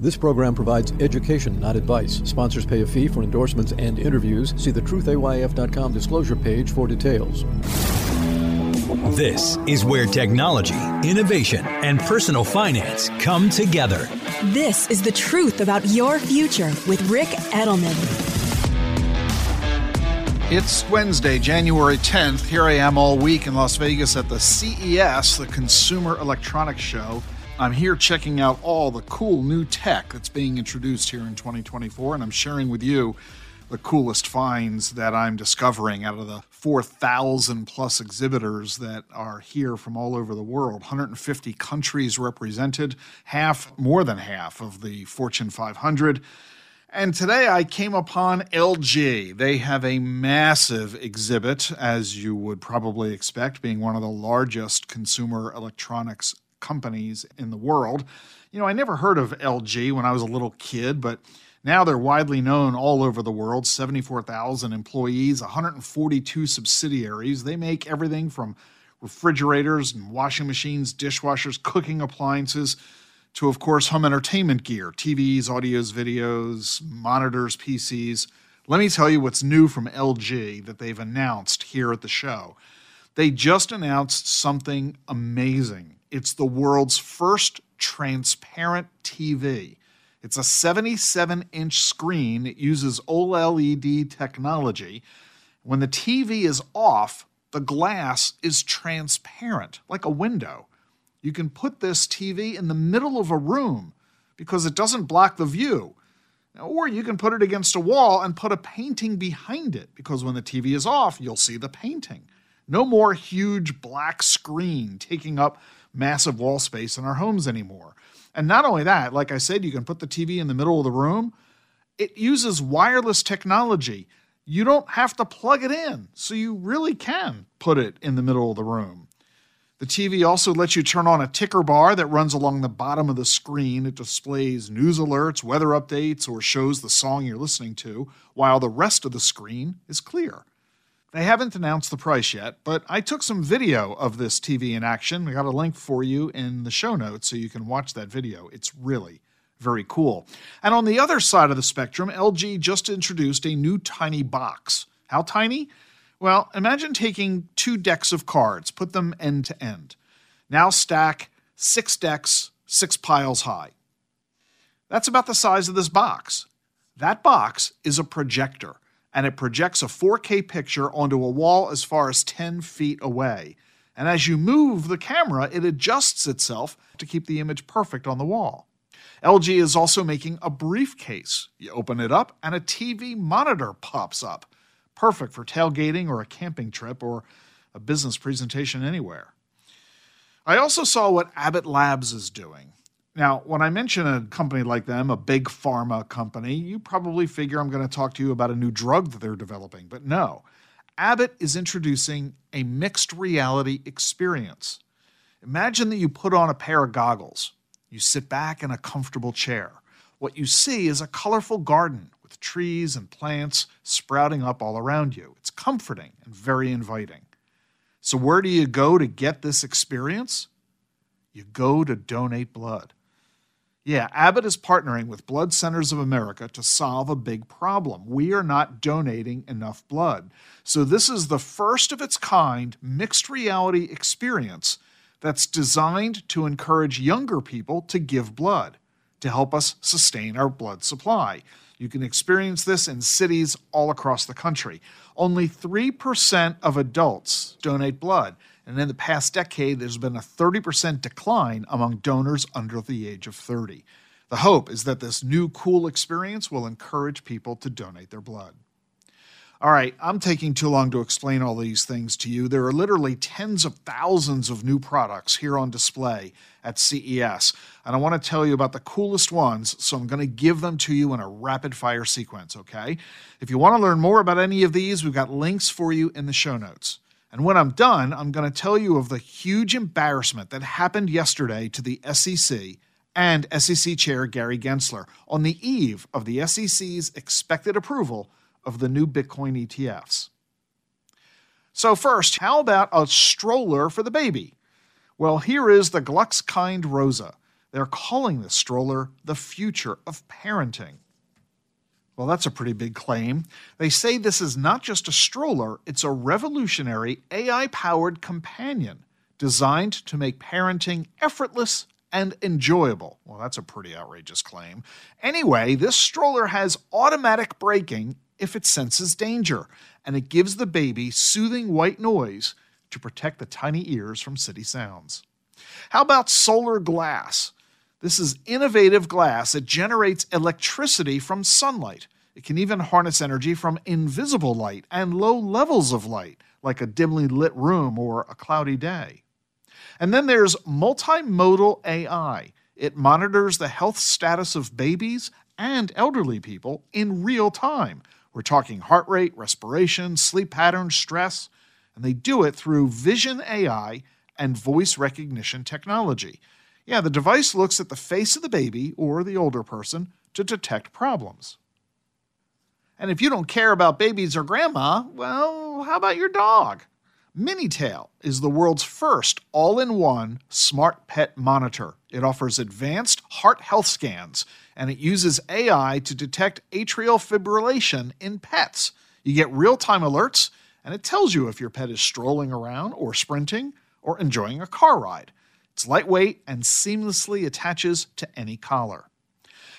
This program provides education, not advice. Sponsors pay a fee for endorsements and interviews. See the truthayf.com disclosure page for details. This is where technology, innovation, and personal finance come together. This is the truth about your future with Ric Edelman. It's Wednesday, January 10th. Here I am all week in Las Vegas at the CES, the Consumer Electronics Show. I'm here checking out all the cool new tech that's being introduced here in 2024, and I'm sharing with you the coolest finds that I'm discovering out of the 4,000 plus exhibitors that are here from all over the world. 150 countries represented, half, more than half of the Fortune 500. And today I came upon LG. They have a massive exhibit, as you would probably expect, being one of the largest consumer electronics companies in the world. You know, I never heard of LG when I was a little kid, but now they're widely known all over the world 74,000 employees, 142 subsidiaries. They make everything from refrigerators and washing machines, dishwashers, cooking appliances, to, of course, home entertainment gear TVs, audios, videos, monitors, PCs. Let me tell you what's new from LG that they've announced here at the show. They just announced something amazing. It's the world's first transparent TV. It's a 77 inch screen. It uses OLED technology. When the TV is off, the glass is transparent, like a window. You can put this TV in the middle of a room because it doesn't block the view. Or you can put it against a wall and put a painting behind it because when the TV is off, you'll see the painting. No more huge black screen taking up massive wall space in our homes anymore. And not only that, like I said, you can put the TV in the middle of the room. It uses wireless technology. You don't have to plug it in, so you really can put it in the middle of the room. The TV also lets you turn on a ticker bar that runs along the bottom of the screen. It displays news alerts, weather updates, or shows the song you're listening to, while the rest of the screen is clear. They haven't announced the price yet, but I took some video of this TV in action. We got a link for you in the show notes so you can watch that video. It's really very cool. And on the other side of the spectrum, LG just introduced a new tiny box. How tiny? Well, imagine taking two decks of cards, put them end to end. Now stack six decks, six piles high. That's about the size of this box. That box is a projector and it projects a 4K picture onto a wall as far as 10 feet away. And as you move the camera, it adjusts itself to keep the image perfect on the wall. LG is also making a briefcase. You open it up, and a TV monitor pops up. Perfect for tailgating or a camping trip or a business presentation anywhere. I also saw what Abbott Labs is doing. Now, when I mention a company like them, a big pharma company, you probably figure I'm going to talk to you about a new drug that they're developing. But no, Abbott is introducing a mixed reality experience. Imagine that you put on a pair of goggles. You sit back in a comfortable chair. What you see is a colorful garden with trees and plants sprouting up all around you. It's comforting and very inviting. So, where do you go to get this experience? You go to donate blood. Yeah, Abbott is partnering with Blood Centers of America to solve a big problem. We are not donating enough blood. So, this is the first of its kind mixed reality experience that's designed to encourage younger people to give blood to help us sustain our blood supply. You can experience this in cities all across the country. Only 3% of adults donate blood. And in the past decade, there's been a 30% decline among donors under the age of 30. The hope is that this new cool experience will encourage people to donate their blood. All right, I'm taking too long to explain all these things to you. There are literally tens of thousands of new products here on display at CES, and I want to tell you about the coolest ones, so I'm going to give them to you in a rapid fire sequence, okay? If you want to learn more about any of these, we've got links for you in the show notes. And when I'm done, I'm going to tell you of the huge embarrassment that happened yesterday to the SEC and SEC Chair Gary Gensler on the eve of the SEC's expected approval of the new Bitcoin ETFs. So, first, how about a stroller for the baby? Well, here is the Gluxkind Rosa. They're calling this stroller the future of parenting. Well, that's a pretty big claim. They say this is not just a stroller, it's a revolutionary AI powered companion designed to make parenting effortless and enjoyable. Well, that's a pretty outrageous claim. Anyway, this stroller has automatic braking if it senses danger, and it gives the baby soothing white noise to protect the tiny ears from city sounds. How about solar glass? This is innovative glass that generates electricity from sunlight. It can even harness energy from invisible light and low levels of light, like a dimly lit room or a cloudy day. And then there's multimodal AI. It monitors the health status of babies and elderly people in real time. We're talking heart rate, respiration, sleep patterns, stress, and they do it through vision AI and voice recognition technology. Yeah, the device looks at the face of the baby or the older person to detect problems. And if you don't care about babies or grandma, well, how about your dog? Minitailz is the world's first all in one smart pet monitor. It offers advanced heart health scans and it uses AI to detect atrial fibrillation in pets. You get real time alerts and it tells you if your pet is strolling around or sprinting or enjoying a car ride. It's lightweight and seamlessly attaches to any collar.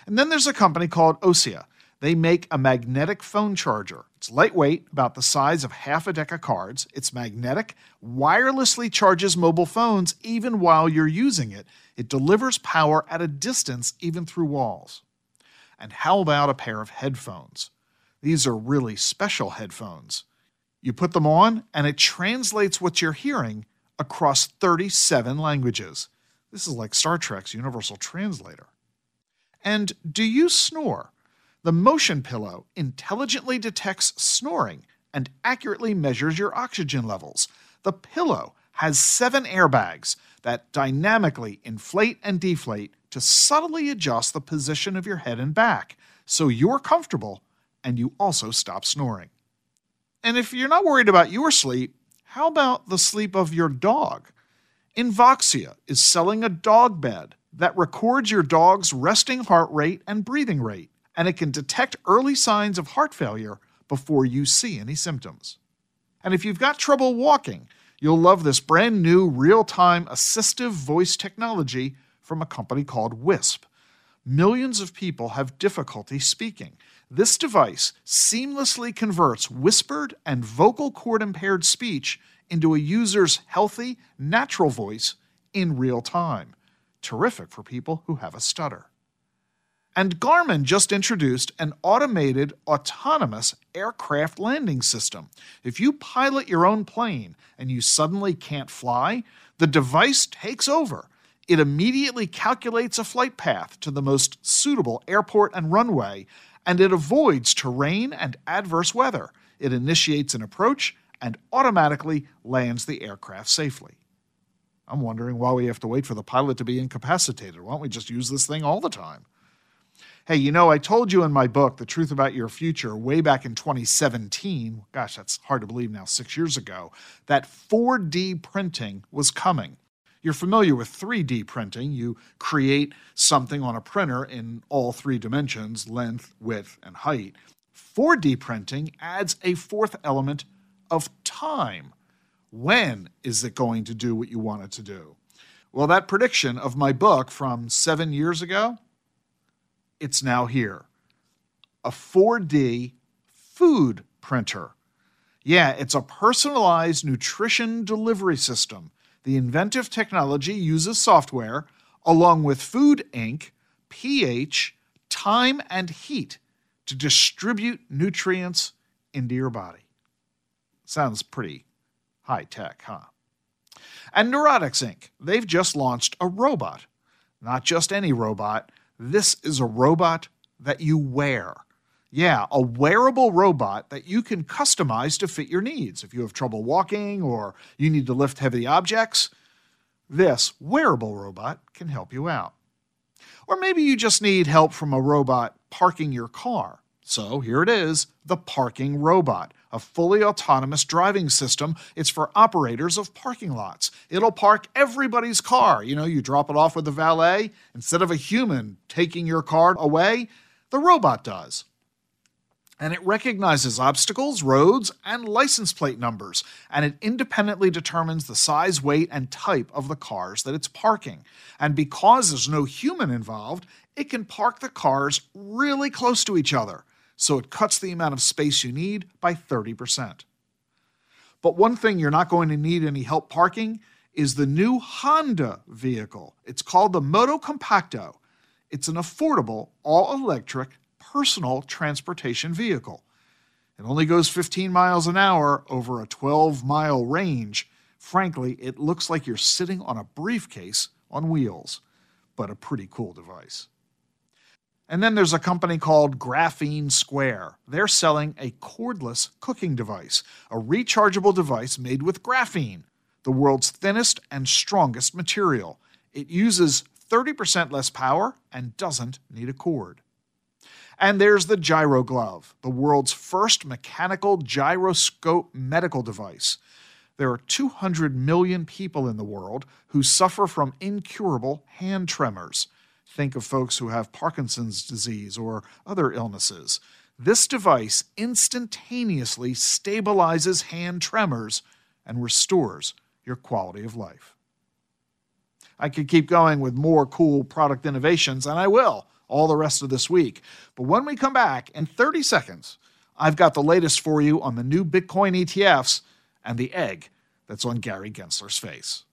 And then there's a company called Ossia. They make a magnetic phone charger. It's lightweight, about the size of half a deck of cards. It's magnetic, wirelessly charges mobile phones even while you're using it. It delivers power at a distance, even through walls. And how about a pair of headphones? These are really special headphones. You put them on, and it translates what you're hearing across 37 languages. This is like Star Trek's Universal Translator. And do you snore? The motion pillow intelligently detects snoring and accurately measures your oxygen levels. The pillow has seven airbags that dynamically inflate and deflate to subtly adjust the position of your head and back so you're comfortable and you also stop snoring. And if you're not worried about your sleep, how about the sleep of your dog? Invoxia is selling a dog bed that records your dog's resting heart rate and breathing rate, and it can detect early signs of heart failure before you see any symptoms. And if you've got trouble walking, you'll love this brand new real time assistive voice technology from a company called Wisp. Millions of people have difficulty speaking. This device seamlessly converts whispered and vocal cord impaired speech into a user's healthy, natural voice in real time. Terrific for people who have a stutter. And Garmin just introduced an automated, autonomous aircraft landing system. If you pilot your own plane and you suddenly can't fly, the device takes over. It immediately calculates a flight path to the most suitable airport and runway and it avoids terrain and adverse weather. It initiates an approach and automatically lands the aircraft safely. I'm wondering why we have to wait for the pilot to be incapacitated. Why don't we just use this thing all the time? Hey, you know, I told you in my book, The Truth About Your Future, way back in 2017, gosh, that's hard to believe now, six years ago, that 4D printing was coming. You're familiar with 3D printing. You create something on a printer in all three dimensions length, width, and height. 4D printing adds a fourth element of time. When is it going to do what you want it to do? Well, that prediction of my book from seven years ago, it's now here. A 4D food printer. Yeah, it's a personalized nutrition delivery system the inventive technology uses software along with food ink, pH, time, and heat to distribute nutrients into your body. Sounds pretty high tech, huh? And Neurotics Inc., they've just launched a robot. Not just any robot, this is a robot that you wear. Yeah, a wearable robot that you can customize to fit your needs. If you have trouble walking or you need to lift heavy objects, this wearable robot can help you out. Or maybe you just need help from a robot parking your car. So here it is the parking robot, a fully autonomous driving system. It's for operators of parking lots. It'll park everybody's car. You know, you drop it off with the valet. Instead of a human taking your car away, the robot does. And it recognizes obstacles, roads, and license plate numbers, and it independently determines the size, weight, and type of the cars that it's parking. And because there's no human involved, it can park the cars really close to each other so it cuts the amount of space you need by 30%. But one thing you're not going to need any help parking is the new Honda vehicle. It's called the Moto Compacto. It's an affordable, all electric personal transportation vehicle. It only goes 15 miles an hour over a 12 mile range. Frankly, it looks like you're sitting on a briefcase on wheels, but a pretty cool device. And then there's a company called Graphene Square. They're selling a cordless cooking device, a rechargeable device made with graphene, the world's thinnest and strongest material. It uses 30% less power and doesn't need a cord. And there's the Gyro Glove, the world's first mechanical gyroscope medical device. There are 200 million people in the world who suffer from incurable hand tremors. Think of folks who have Parkinson's disease or other illnesses. This device instantaneously stabilizes hand tremors and restores your quality of life. I could keep going with more cool product innovations, and I will all the rest of this week. But when we come back in 30 seconds, I've got the latest for you on the new Bitcoin ETFs and the egg that's on Gary Gensler's face.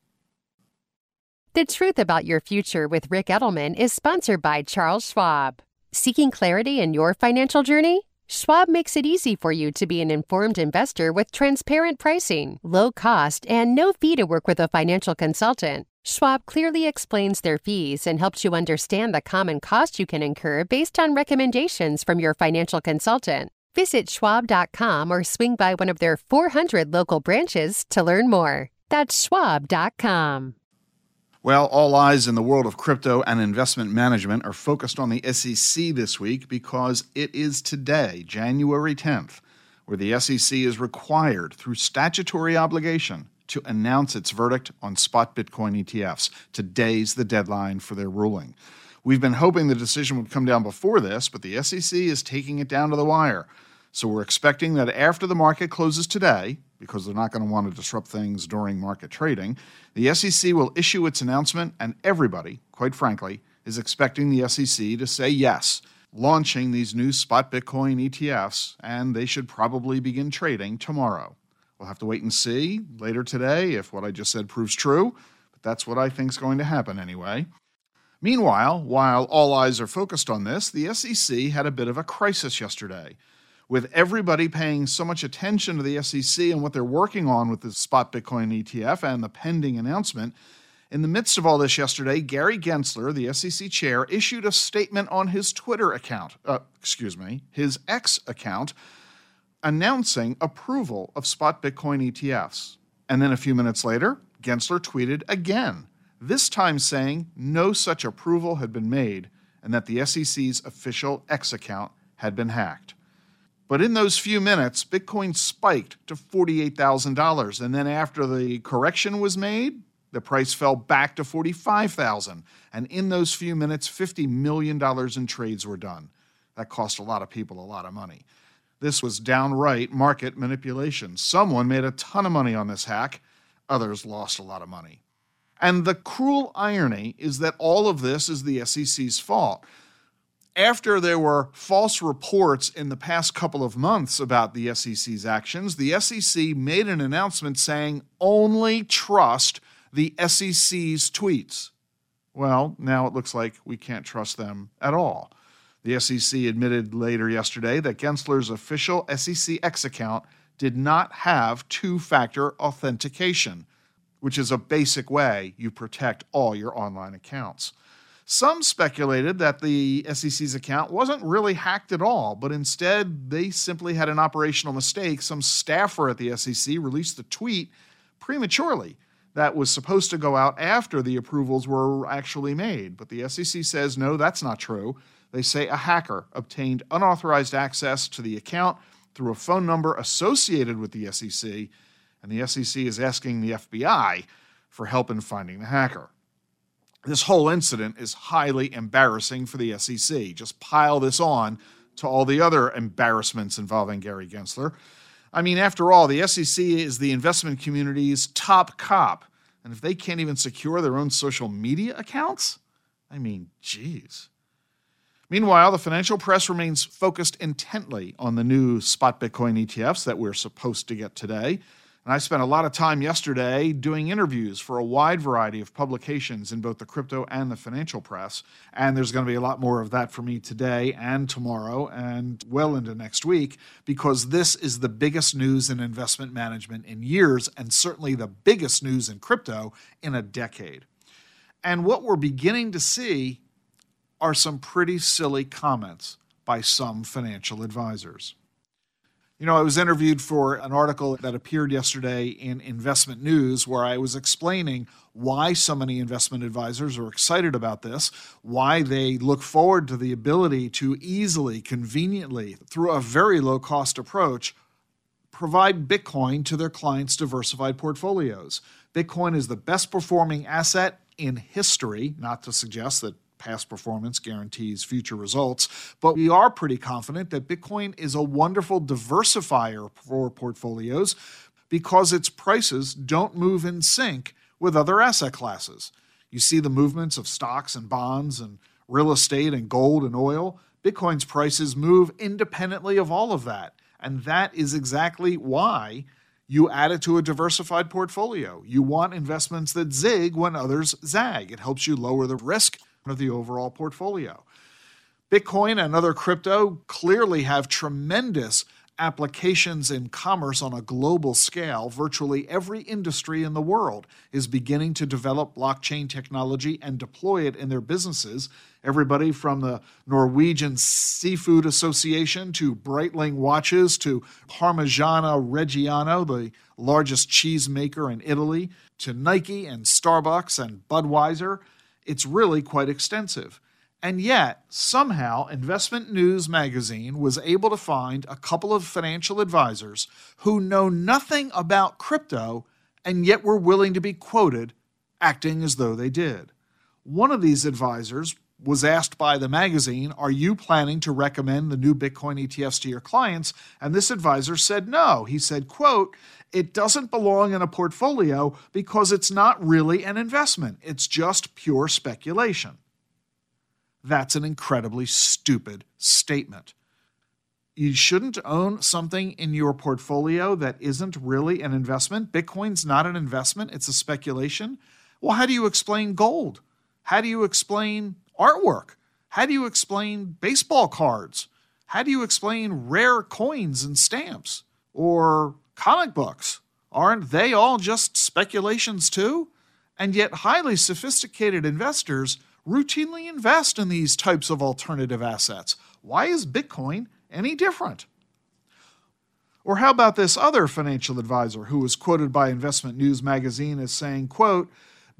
The Truth About Your Future with Ric Edelman is sponsored by Charles Schwab. Seeking clarity in your financial journey? Schwab makes it easy for you to be an informed investor with transparent pricing, low cost, and no fee to work with a financial consultant. Schwab clearly explains their fees and helps you understand the common cost you can incur based on recommendations from your financial consultant. Visit schwab.com or swing by one of their 400 local branches to learn more. That's schwab.com. Well, all eyes in the world of crypto and investment management are focused on the SEC this week because it is today, January 10th, where the SEC is required through statutory obligation to announce its verdict on spot Bitcoin ETFs. Today's the deadline for their ruling. We've been hoping the decision would come down before this, but the SEC is taking it down to the wire. So we're expecting that after the market closes today, because they're not going to want to disrupt things during market trading, the SEC will issue its announcement, and everybody, quite frankly, is expecting the SEC to say yes, launching these new spot Bitcoin ETFs, and they should probably begin trading tomorrow. We'll have to wait and see later today if what I just said proves true, but that's what I think is going to happen anyway. Meanwhile, while all eyes are focused on this, the SEC had a bit of a crisis yesterday with everybody paying so much attention to the SEC and what they're working on with the spot Bitcoin ETF and the pending announcement, in the midst of all this yesterday, Gary Gensler, the SEC chair, issued a statement on his Twitter account, uh, excuse me, his X account, announcing approval of spot Bitcoin ETFs. And then a few minutes later, Gensler tweeted again, this time saying no such approval had been made and that the SEC's official X account had been hacked. But in those few minutes, Bitcoin spiked to $48,000. And then after the correction was made, the price fell back to 45,000. And in those few minutes, $50 million in trades were done. That cost a lot of people a lot of money. This was downright market manipulation. Someone made a ton of money on this hack, others lost a lot of money. And the cruel irony is that all of this is the SEC's fault after there were false reports in the past couple of months about the SEC's actions, the SEC made an announcement saying only trust the SEC's tweets. Well, now it looks like we can't trust them at all. The SEC admitted later yesterday that Gensler's official SEC X account did not have two factor authentication, which is a basic way you protect all your online accounts. Some speculated that the SEC's account wasn't really hacked at all, but instead they simply had an operational mistake. Some staffer at the SEC released a tweet prematurely that was supposed to go out after the approvals were actually made. But the SEC says no, that's not true. They say a hacker obtained unauthorized access to the account through a phone number associated with the SEC, and the SEC is asking the FBI for help in finding the hacker. This whole incident is highly embarrassing for the SEC. Just pile this on to all the other embarrassments involving Gary Gensler. I mean, after all, the SEC is the investment community's top cop. And if they can't even secure their own social media accounts, I mean, geez. Meanwhile, the financial press remains focused intently on the new spot Bitcoin ETFs that we're supposed to get today. And I spent a lot of time yesterday doing interviews for a wide variety of publications in both the crypto and the financial press. And there's going to be a lot more of that for me today and tomorrow and well into next week because this is the biggest news in investment management in years and certainly the biggest news in crypto in a decade. And what we're beginning to see are some pretty silly comments by some financial advisors. You know, I was interviewed for an article that appeared yesterday in Investment News where I was explaining why so many investment advisors are excited about this, why they look forward to the ability to easily, conveniently, through a very low cost approach, provide Bitcoin to their clients' diversified portfolios. Bitcoin is the best performing asset in history, not to suggest that past performance guarantees future results, but we are pretty confident that Bitcoin is a wonderful diversifier for portfolios because its prices don't move in sync with other asset classes. You see the movements of stocks and bonds and real estate and gold and oil. Bitcoin's prices move independently of all of that. And that is exactly why you add it to a diversified portfolio. You want investments that zig when others zag. It helps you lower the risk of the overall portfolio. Bitcoin and other crypto clearly have tremendous applications in commerce on a global scale. Virtually every industry in the world is beginning to develop blockchain technology and deploy it in their businesses. Everybody from the Norwegian Seafood Association to Breitling watches to Parmigiano Reggiano, the largest cheese maker in Italy, to Nike and Starbucks and Budweiser it's really quite extensive. And yet, somehow, Investment News magazine was able to find a couple of financial advisors who know nothing about crypto and yet were willing to be quoted acting as though they did. One of these advisors was asked by the magazine, Are you planning to recommend the new Bitcoin ETFs to your clients? And this advisor said no. He said, quote, it doesn't belong in a portfolio because it's not really an investment. It's just pure speculation. That's an incredibly stupid statement. You shouldn't own something in your portfolio that isn't really an investment. Bitcoin's not an investment, it's a speculation. Well, how do you explain gold? How do you explain artwork? How do you explain baseball cards? How do you explain rare coins and stamps? Or comic books. Aren't they all just speculations too? And yet, highly sophisticated investors routinely invest in these types of alternative assets. Why is Bitcoin any different? Or how about this other financial advisor who was quoted by Investment News magazine as saying, quote,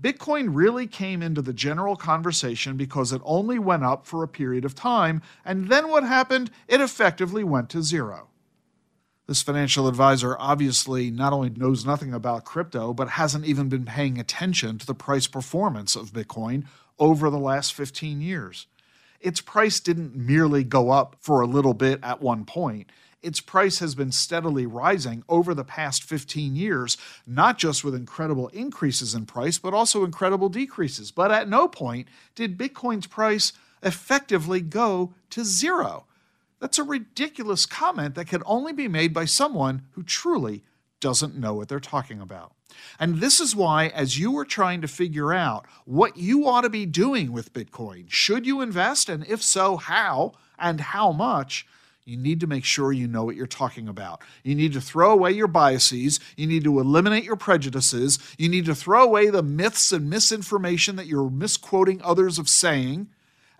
Bitcoin really came into the general conversation because it only went up for a period of time, and then what happened? It effectively went to zero. This financial advisor obviously not only knows nothing about crypto, but hasn't even been paying attention to the price performance of Bitcoin over the last 15 years. Its price didn't merely go up for a little bit at one point. Its price has been steadily rising over the past 15 years, not just with incredible increases in price, but also incredible decreases. But at no point did Bitcoin's price effectively go to zero. That's a ridiculous comment that can only be made by someone who truly doesn't know what they're talking about. And this is why, as you are trying to figure out what you ought to be doing with Bitcoin, should you invest, and if so, how and how much, you need to make sure you know what you're talking about. You need to throw away your biases. You need to eliminate your prejudices. You need to throw away the myths and misinformation that you're misquoting others of saying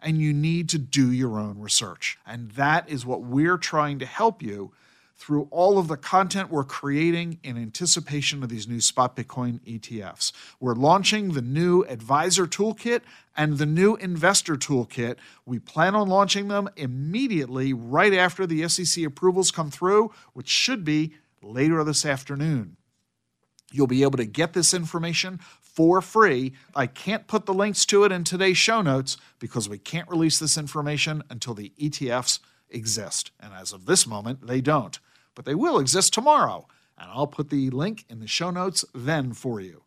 and you need to do your own research. And that is what we're trying to help you through all of the content we're creating in anticipation of these new spot Bitcoin ETFs. We're launching the new Advisor Toolkit and the new Investor Toolkit. We plan on launching them immediately right after the SEC approvals come through, which should be later this afternoon. You'll be able to get this information for free. I can't put the links to it in today's show notes because we can't release this information until the ETFs exist. And as of this moment, they don't. But they will exist tomorrow. And I'll put the link in the show notes then for you.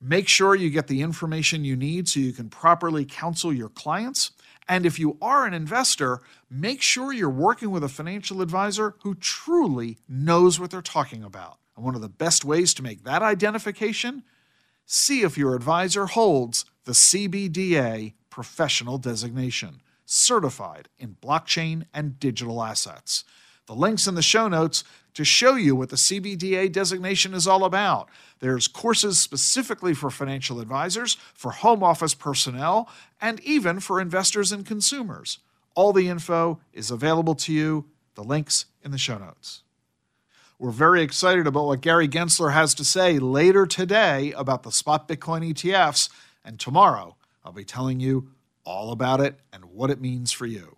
Make sure you get the information you need so you can properly counsel your clients. And if you are an investor, make sure you're working with a financial advisor who truly knows what they're talking about. And one of the best ways to make that identification see if your advisor holds the CBDA professional designation, certified in blockchain and digital assets. The links in the show notes to show you what the CBDA designation is all about. There's courses specifically for financial advisors, for home office personnel, and even for investors and consumers. All the info is available to you, the links in the show notes. We're very excited about what Gary Gensler has to say later today about the spot Bitcoin ETFs. And tomorrow, I'll be telling you all about it and what it means for you.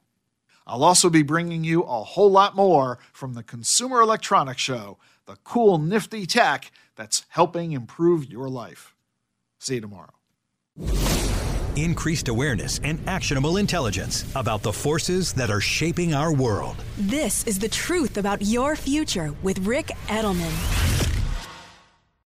I'll also be bringing you a whole lot more from the Consumer Electronics Show, the cool, nifty tech that's helping improve your life. See you tomorrow increased awareness, and actionable intelligence about the forces that are shaping our world. This is the truth about your future with Ric Edelman.